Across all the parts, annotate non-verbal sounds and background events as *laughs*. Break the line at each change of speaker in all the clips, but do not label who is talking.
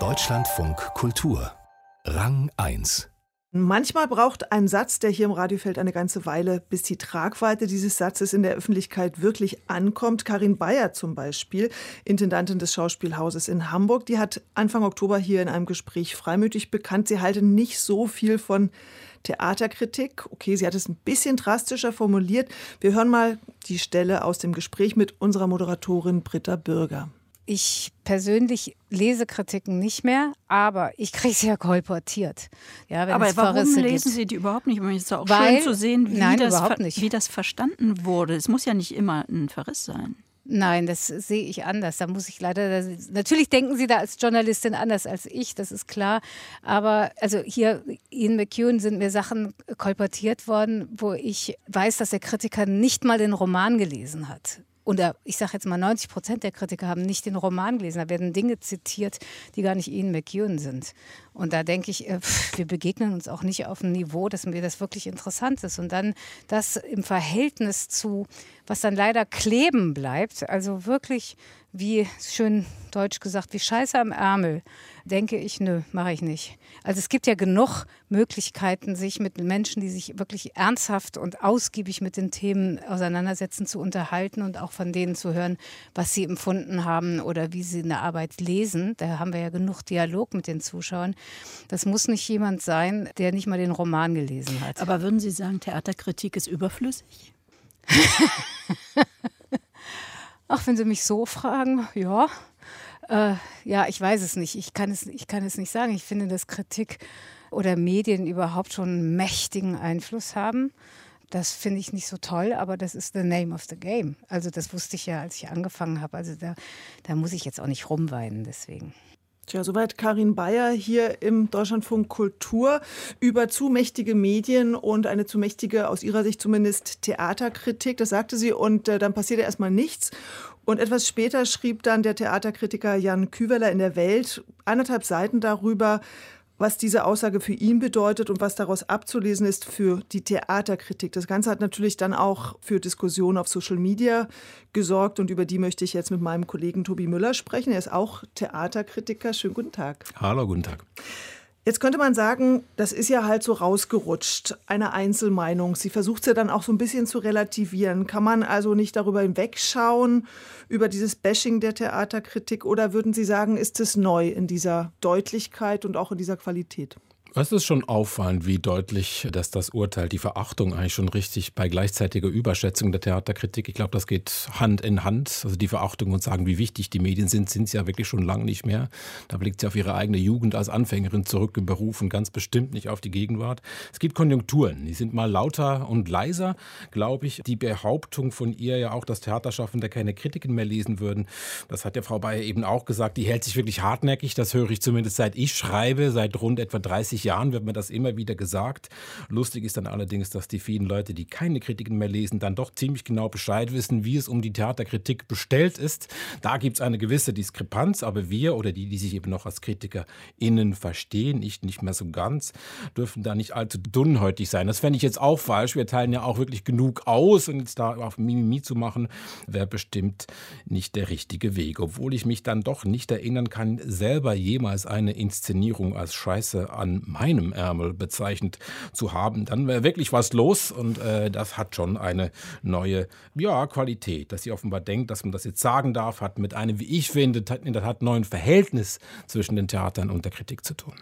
Deutschlandfunk Kultur Rang 1
Manchmal braucht ein Satz, der hier im Radio fällt, eine ganze Weile, bis die Tragweite dieses Satzes in der Öffentlichkeit wirklich ankommt. Karin Bayer zum Beispiel, Intendantin des Schauspielhauses in Hamburg, die hat Anfang Oktober hier in einem Gespräch freimütig bekannt, sie halte nicht so viel von Theaterkritik. Okay, sie hat es ein bisschen drastischer formuliert. Wir hören mal die Stelle aus dem Gespräch mit unserer Moderatorin Britta Bürger.
Ich persönlich lese Kritiken nicht mehr, aber ich kriege sie ja kolportiert. Ja,
aber warum Verrisse lesen gibt. Sie die überhaupt nicht? Es ist auch Weil, schön zu sehen, wie,
nein,
das,
wie
das verstanden wurde. Es muss ja nicht immer ein Verriss sein.
Nein, das sehe ich anders. Da muss ich leider. Natürlich denken Sie da als Journalistin anders als ich, das ist klar. Aber also hier Ian McEwan sind mir Sachen kolportiert worden, wo ich weiß, dass der Kritiker nicht mal den Roman gelesen hat oder ich sage jetzt mal 90 Prozent der Kritiker haben nicht den Roman gelesen. Da werden Dinge zitiert, die gar nicht Ian McEwan sind. Und da denke ich, äh, wir begegnen uns auch nicht auf einem Niveau, dass mir das wirklich interessant ist. Und dann das im Verhältnis zu, was dann leider kleben bleibt, also wirklich wie schön deutsch gesagt, wie Scheiße am Ärmel, denke ich, nö, mache ich nicht. Also es gibt ja genug Möglichkeiten, sich mit Menschen, die sich wirklich ernsthaft und ausgiebig mit den Themen auseinandersetzen, zu unterhalten und auch von denen zu hören, was sie empfunden haben oder wie sie eine Arbeit lesen. Da haben wir ja genug Dialog mit den Zuschauern. Das muss nicht jemand sein, der nicht mal den Roman gelesen hat.
Aber würden Sie sagen, Theaterkritik ist überflüssig? *laughs*
Ach, wenn Sie mich so fragen, ja. Äh, ja, ich weiß es nicht. Ich kann es, ich kann es nicht sagen. Ich finde, dass Kritik oder Medien überhaupt schon einen mächtigen Einfluss haben. Das finde ich nicht so toll, aber das ist the name of the game. Also das wusste ich ja, als ich angefangen habe. Also da, da muss ich jetzt auch nicht rumweinen deswegen.
Tja, soweit Karin Bayer hier im Deutschlandfunk Kultur über zu mächtige Medien und eine zu mächtige, aus ihrer Sicht zumindest, Theaterkritik. Das sagte sie und äh, dann passierte erstmal nichts. Und etwas später schrieb dann der Theaterkritiker Jan Küveler in der Welt anderthalb Seiten darüber, was diese Aussage für ihn bedeutet und was daraus abzulesen ist für die Theaterkritik. Das Ganze hat natürlich dann auch für Diskussionen auf Social Media gesorgt und über die möchte ich jetzt mit meinem Kollegen Tobi Müller sprechen. Er ist auch Theaterkritiker. Schönen guten Tag.
Hallo, guten Tag.
Jetzt könnte man sagen, das ist ja halt so rausgerutscht, eine Einzelmeinung. Sie versucht es ja dann auch so ein bisschen zu relativieren. Kann man also nicht darüber hinwegschauen, über dieses Bashing der Theaterkritik? Oder würden Sie sagen, ist es neu in dieser Deutlichkeit und auch in dieser Qualität?
Es ist schon auffallend, wie deutlich, dass das Urteil die Verachtung eigentlich schon richtig bei gleichzeitiger Überschätzung der Theaterkritik. Ich glaube, das geht Hand in Hand. Also die Verachtung und sagen, wie wichtig die Medien sind, sind sie ja wirklich schon lange nicht mehr. Da blickt sie auf ihre eigene Jugend als Anfängerin zurück im Beruf und ganz bestimmt nicht auf die Gegenwart. Es gibt Konjunkturen, die sind mal lauter und leiser, glaube ich. Die Behauptung von ihr ja auch, dass Theaterschaffende keine Kritiken mehr lesen würden, das hat ja Frau Bayer eben auch gesagt, die hält sich wirklich hartnäckig. Das höre ich zumindest seit ich schreibe, seit rund etwa 30 Jahren wird mir das immer wieder gesagt. Lustig ist dann allerdings, dass die vielen Leute, die keine Kritiken mehr lesen, dann doch ziemlich genau Bescheid wissen, wie es um die Theaterkritik bestellt ist. Da gibt es eine gewisse Diskrepanz, aber wir oder die, die sich eben noch als KritikerInnen verstehen, ich nicht mehr so ganz, dürfen da nicht allzu dünnhäutig sein. Das fände ich jetzt auch falsch. Wir teilen ja auch wirklich genug aus und jetzt da auf Mimimi zu machen, wäre bestimmt nicht der richtige Weg. Obwohl ich mich dann doch nicht erinnern kann, selber jemals eine Inszenierung als Scheiße an meinem Ärmel bezeichnet zu haben, dann wäre wirklich was los und äh, das hat schon eine neue ja, Qualität, dass sie offenbar denkt, dass man das jetzt sagen darf, hat mit einem, wie ich finde, in der Tat neuen Verhältnis zwischen den Theatern und der Kritik zu tun.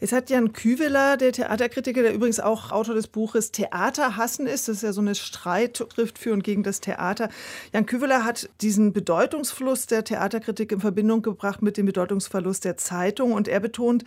Jetzt hat Jan Küveler, der Theaterkritiker, der übrigens auch Autor des Buches Theater hassen ist, das ist ja so eine Streitschrift für und gegen das Theater. Jan Küveler hat diesen Bedeutungsfluss der Theaterkritik in Verbindung gebracht mit dem Bedeutungsverlust der Zeitung und er betont,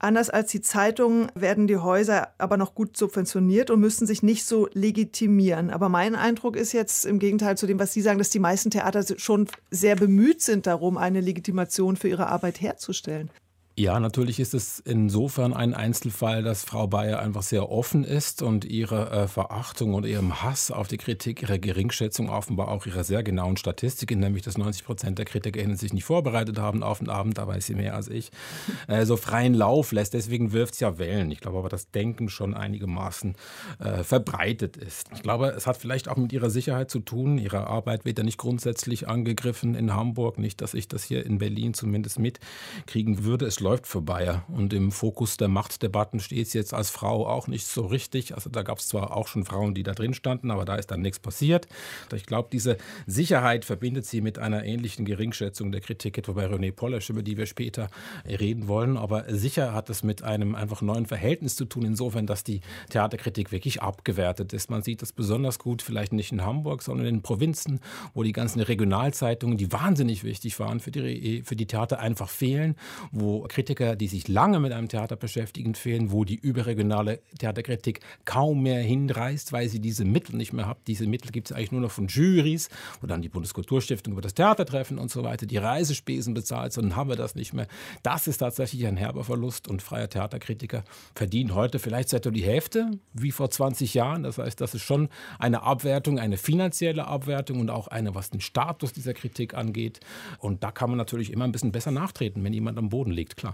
anders als die Zeitungen werden die Häuser aber noch gut subventioniert und müssen sich nicht so legitimieren. Aber mein Eindruck ist jetzt im Gegenteil zu dem, was Sie sagen, dass die meisten Theater schon sehr bemüht sind darum, eine Legitimation für ihre Arbeit herzustellen.
Ja, natürlich ist es insofern ein Einzelfall, dass Frau Bayer einfach sehr offen ist und ihre äh, Verachtung und ihrem Hass auf die Kritik, ihre Geringschätzung, offenbar auch ihre sehr genauen Statistiken, nämlich dass 90 Prozent der KritikerInnen sich nicht vorbereitet haben auf den Abend, da weiß sie mehr als ich, *laughs* äh, so freien Lauf lässt. Deswegen wirft es ja Wellen. Ich glaube aber, dass Denken schon einigermaßen äh, verbreitet ist. Ich glaube, es hat vielleicht auch mit ihrer Sicherheit zu tun. Ihre Arbeit wird ja nicht grundsätzlich angegriffen in Hamburg. Nicht, dass ich das hier in Berlin zumindest mitkriegen würde. Es läuft für Bayer. Und im Fokus der Machtdebatten steht es jetzt als Frau auch nicht so richtig. Also da gab es zwar auch schon Frauen, die da drin standen, aber da ist dann nichts passiert. Ich glaube, diese Sicherheit verbindet sie mit einer ähnlichen Geringschätzung der Kritik, etwa bei René Polesch, über die wir später reden wollen. Aber sicher hat es mit einem einfach neuen Verhältnis zu tun, insofern, dass die Theaterkritik wirklich abgewertet ist. Man sieht das besonders gut, vielleicht nicht in Hamburg, sondern in Provinzen, wo die ganzen Regionalzeitungen, die wahnsinnig wichtig waren für die, für die Theater, einfach fehlen, wo Kritiker, die sich lange mit einem Theater beschäftigen, fehlen, wo die überregionale Theaterkritik kaum mehr hinreißt, weil sie diese Mittel nicht mehr hat. Diese Mittel gibt es eigentlich nur noch von Juries, wo dann die Bundeskulturstiftung über das Theatertreffen und so weiter die Reisespesen bezahlt, sondern haben wir das nicht mehr. Das ist tatsächlich ein herber Verlust und freier Theaterkritiker verdienen heute vielleicht seit die Hälfte wie vor 20 Jahren. Das heißt, das ist schon eine Abwertung, eine finanzielle Abwertung und auch eine, was den Status dieser Kritik angeht. Und da kann man natürlich immer ein bisschen besser nachtreten, wenn jemand am Boden liegt, klar.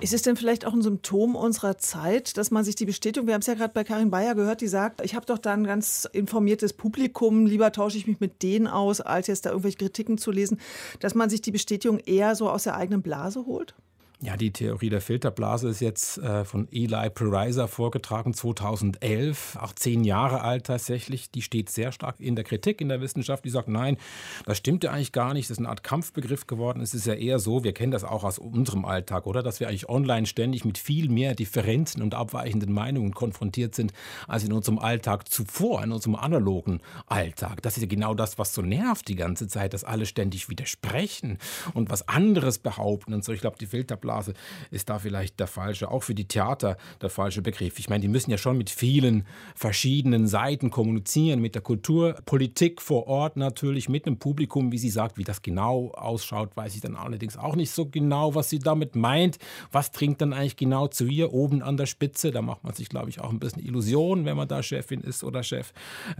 Ist es denn vielleicht auch ein Symptom unserer Zeit, dass man sich die Bestätigung, wir haben es ja gerade bei Karin Bayer gehört, die sagt, ich habe doch da ein ganz informiertes Publikum, lieber tausche ich mich mit denen aus, als jetzt da irgendwelche Kritiken zu lesen, dass man sich die Bestätigung eher so aus der eigenen Blase holt?
Ja, die Theorie der Filterblase ist jetzt äh, von Eli Pariser vorgetragen, 2011, auch zehn Jahre alt tatsächlich. Die steht sehr stark in der Kritik in der Wissenschaft. Die sagt, nein, das stimmt ja eigentlich gar nicht. Das ist eine Art Kampfbegriff geworden. Es ist ja eher so, wir kennen das auch aus unserem Alltag, oder? Dass wir eigentlich online ständig mit viel mehr Differenzen und abweichenden Meinungen konfrontiert sind, als in unserem Alltag zuvor, in unserem analogen Alltag. Das ist ja genau das, was so nervt die ganze Zeit, dass alle ständig widersprechen und was anderes behaupten und so. Ich glaube, die Filterblase Filterblase ist da vielleicht der falsche, auch für die Theater der falsche Begriff. Ich meine, die müssen ja schon mit vielen verschiedenen Seiten kommunizieren, mit der Kulturpolitik vor Ort natürlich, mit dem Publikum, wie sie sagt, wie das genau ausschaut, weiß ich dann allerdings auch nicht so genau, was sie damit meint. Was dringt dann eigentlich genau zu ihr oben an der Spitze? Da macht man sich, glaube ich, auch ein bisschen Illusionen, wenn man da Chefin ist oder Chef.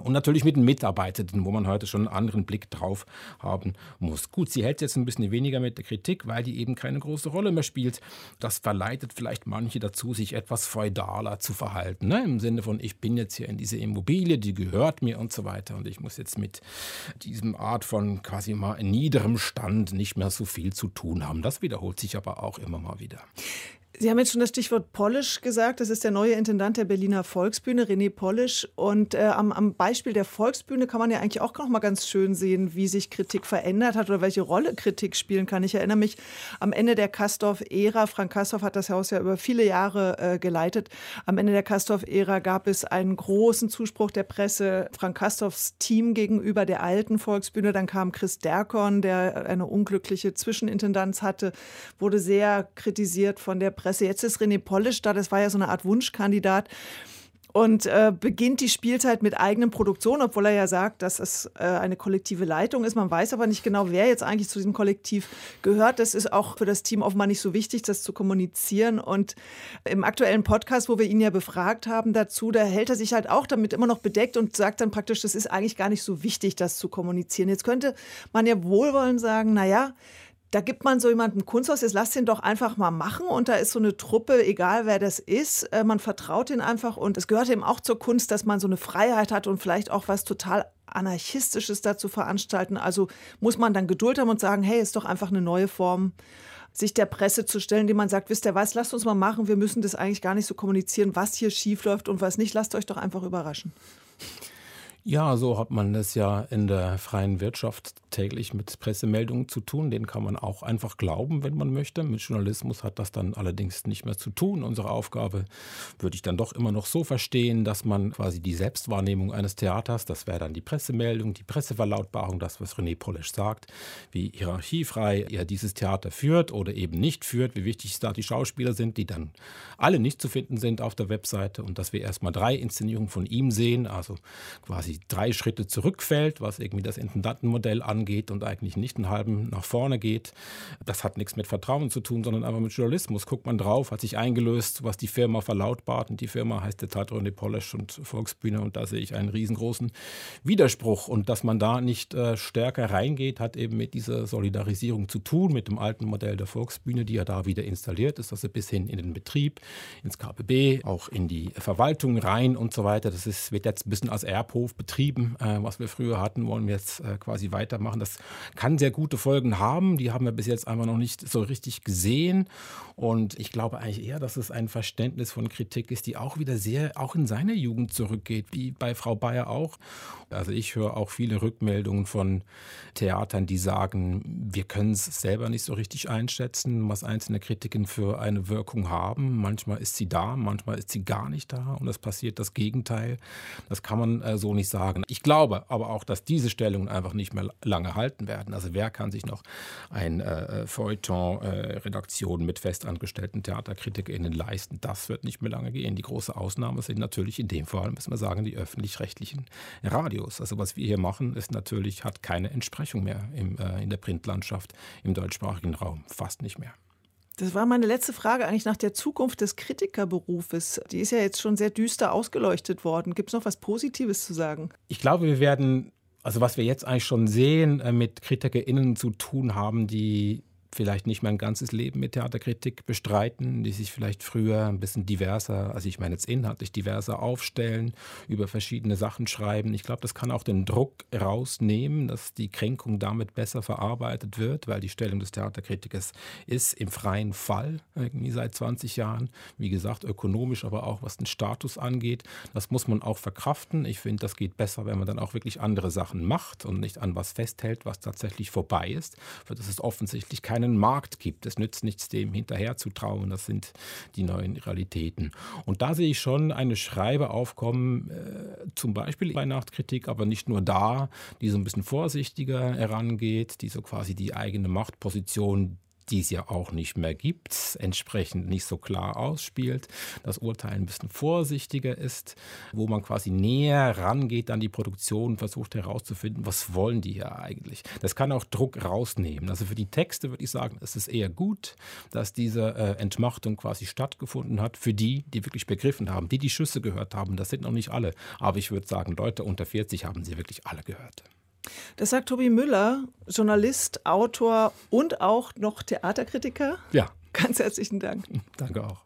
Und natürlich mit den Mitarbeitenden, wo man heute schon einen anderen Blick drauf haben muss. Gut, sie hält jetzt ein bisschen weniger mit der Kritik, weil die eben keine große Rolle mehr spielt spielt, das verleitet vielleicht manche dazu, sich etwas feudaler zu verhalten. Ne? Im Sinne von, ich bin jetzt hier in diese Immobilie, die gehört mir und so weiter. Und ich muss jetzt mit diesem Art von quasi mal niederem Stand nicht mehr so viel zu tun haben. Das wiederholt sich aber auch immer mal wieder.
Sie haben jetzt schon das Stichwort Polish gesagt. Das ist der neue Intendant der Berliner Volksbühne, René Polish. Und äh, am, am, Beispiel der Volksbühne kann man ja eigentlich auch noch mal ganz schön sehen, wie sich Kritik verändert hat oder welche Rolle Kritik spielen kann. Ich erinnere mich am Ende der Kastorf-Ära, Frank Kastorf hat das Haus ja über viele Jahre äh, geleitet. Am Ende der Kastorf-Ära gab es einen großen Zuspruch der Presse Frank Kastorfs Team gegenüber der alten Volksbühne. Dann kam Chris Derkorn, der eine unglückliche Zwischenintendanz hatte, wurde sehr kritisiert von der Presse. Presse. Jetzt ist René Polisch da, das war ja so eine Art Wunschkandidat und äh, beginnt die Spielzeit mit eigenen Produktionen, obwohl er ja sagt, dass es äh, eine kollektive Leitung ist. Man weiß aber nicht genau, wer jetzt eigentlich zu diesem Kollektiv gehört. Das ist auch für das Team offenbar nicht so wichtig, das zu kommunizieren. Und im aktuellen Podcast, wo wir ihn ja befragt haben dazu, da hält er sich halt auch damit immer noch bedeckt und sagt dann praktisch, das ist eigentlich gar nicht so wichtig, das zu kommunizieren. Jetzt könnte man ja wohlwollend sagen, naja, da gibt man so jemanden Kunsthaus, jetzt lasst ihn doch einfach mal machen und da ist so eine Truppe, egal wer das ist, äh, man vertraut ihn einfach und es gehört eben auch zur Kunst, dass man so eine Freiheit hat und vielleicht auch was total anarchistisches dazu veranstalten. Also muss man dann Geduld haben und sagen, hey, ist doch einfach eine neue Form sich der Presse zu stellen, die man sagt, wisst ihr was, lasst uns mal machen, wir müssen das eigentlich gar nicht so kommunizieren, was hier schief läuft und was nicht, lasst euch doch einfach überraschen.
Ja, so hat man es ja in der freien Wirtschaft täglich mit Pressemeldungen zu tun. Den kann man auch einfach glauben, wenn man möchte. Mit Journalismus hat das dann allerdings nicht mehr zu tun. Unsere Aufgabe würde ich dann doch immer noch so verstehen, dass man quasi die Selbstwahrnehmung eines Theaters, das wäre dann die Pressemeldung, die Presseverlautbarung, das, was René Polesch sagt, wie hierarchiefrei er dieses Theater führt oder eben nicht führt, wie wichtig da die Schauspieler sind, die dann alle nicht zu finden sind auf der Webseite und dass wir erstmal drei Inszenierungen von ihm sehen, also quasi drei Schritte zurückfällt, was irgendwie das Intendantenmodell angeht reingeht und eigentlich nicht einen halben nach vorne geht. Das hat nichts mit Vertrauen zu tun, sondern einfach mit Journalismus. Guckt man drauf, hat sich eingelöst, was die Firma verlautbart. Und die Firma heißt der Tatrone Polish und Volksbühne. Und da sehe ich einen riesengroßen Widerspruch. Und dass man da nicht äh, stärker reingeht, hat eben mit dieser Solidarisierung zu tun, mit dem alten Modell der Volksbühne, die ja da wieder installiert ist, also bis hin in den Betrieb, ins KPB, auch in die Verwaltung rein und so weiter. Das ist, wird jetzt ein bisschen als Erbhof betrieben, äh, was wir früher hatten, wollen wir jetzt äh, quasi weitermachen. Das kann sehr gute Folgen haben. Die haben wir bis jetzt einfach noch nicht so richtig gesehen. Und ich glaube eigentlich eher, dass es ein Verständnis von Kritik ist, die auch wieder sehr auch in seine Jugend zurückgeht, wie bei Frau Bayer auch. Also ich höre auch viele Rückmeldungen von Theatern, die sagen, wir können es selber nicht so richtig einschätzen, was einzelne Kritiken für eine Wirkung haben. Manchmal ist sie da, manchmal ist sie gar nicht da und es passiert das Gegenteil. Das kann man äh, so nicht sagen. Ich glaube aber auch, dass diese Stellungen einfach nicht mehr lange halten werden. Also wer kann sich noch ein äh, Feuilleton-Redaktion äh, mit festangestellten TheaterkritikerInnen leisten? Das wird nicht mehr lange gehen. Die große Ausnahme sind natürlich in dem Fall, müssen wir sagen, die öffentlich-rechtlichen Radios. Also was wir hier machen, ist natürlich, hat keine Entsprechung mehr im, äh, in der Printlandschaft im deutschsprachigen Raum. Fast nicht mehr.
Das war meine letzte Frage eigentlich nach der Zukunft des Kritikerberufes. Die ist ja jetzt schon sehr düster ausgeleuchtet worden. Gibt es noch was Positives zu sagen?
Ich glaube, wir werden, also was wir jetzt eigentlich schon sehen, äh, mit KritikerInnen zu tun haben, die vielleicht nicht mein ganzes Leben mit Theaterkritik bestreiten, die sich vielleicht früher ein bisschen diverser, also ich meine jetzt inhaltlich diverser aufstellen, über verschiedene Sachen schreiben. Ich glaube, das kann auch den Druck rausnehmen, dass die Kränkung damit besser verarbeitet wird, weil die Stellung des Theaterkritikers ist im freien Fall, irgendwie seit 20 Jahren. Wie gesagt, ökonomisch, aber auch was den Status angeht. Das muss man auch verkraften. Ich finde, das geht besser, wenn man dann auch wirklich andere Sachen macht und nicht an was festhält, was tatsächlich vorbei ist. Für das ist offensichtlich keine keinen Markt gibt. Es nützt nichts, dem hinterher zu trauen. Das sind die neuen Realitäten. Und da sehe ich schon eine Schreibe aufkommen, äh, zum Beispiel bei Nachtkritik, aber nicht nur da, die so ein bisschen vorsichtiger herangeht, die so quasi die eigene Machtposition die es ja auch nicht mehr gibt, entsprechend nicht so klar ausspielt, das Urteil ein bisschen vorsichtiger ist, wo man quasi näher rangeht an die Produktion und versucht herauszufinden, was wollen die hier eigentlich. Das kann auch Druck rausnehmen. Also für die Texte würde ich sagen, es ist eher gut, dass diese äh, Entmachtung quasi stattgefunden hat, für die, die wirklich begriffen haben, die die Schüsse gehört haben. Das sind noch nicht alle, aber ich würde sagen, Leute unter 40 haben sie wirklich alle gehört.
Das sagt Tobi Müller, Journalist, Autor und auch noch Theaterkritiker.
Ja.
Ganz herzlichen Dank.
Danke auch.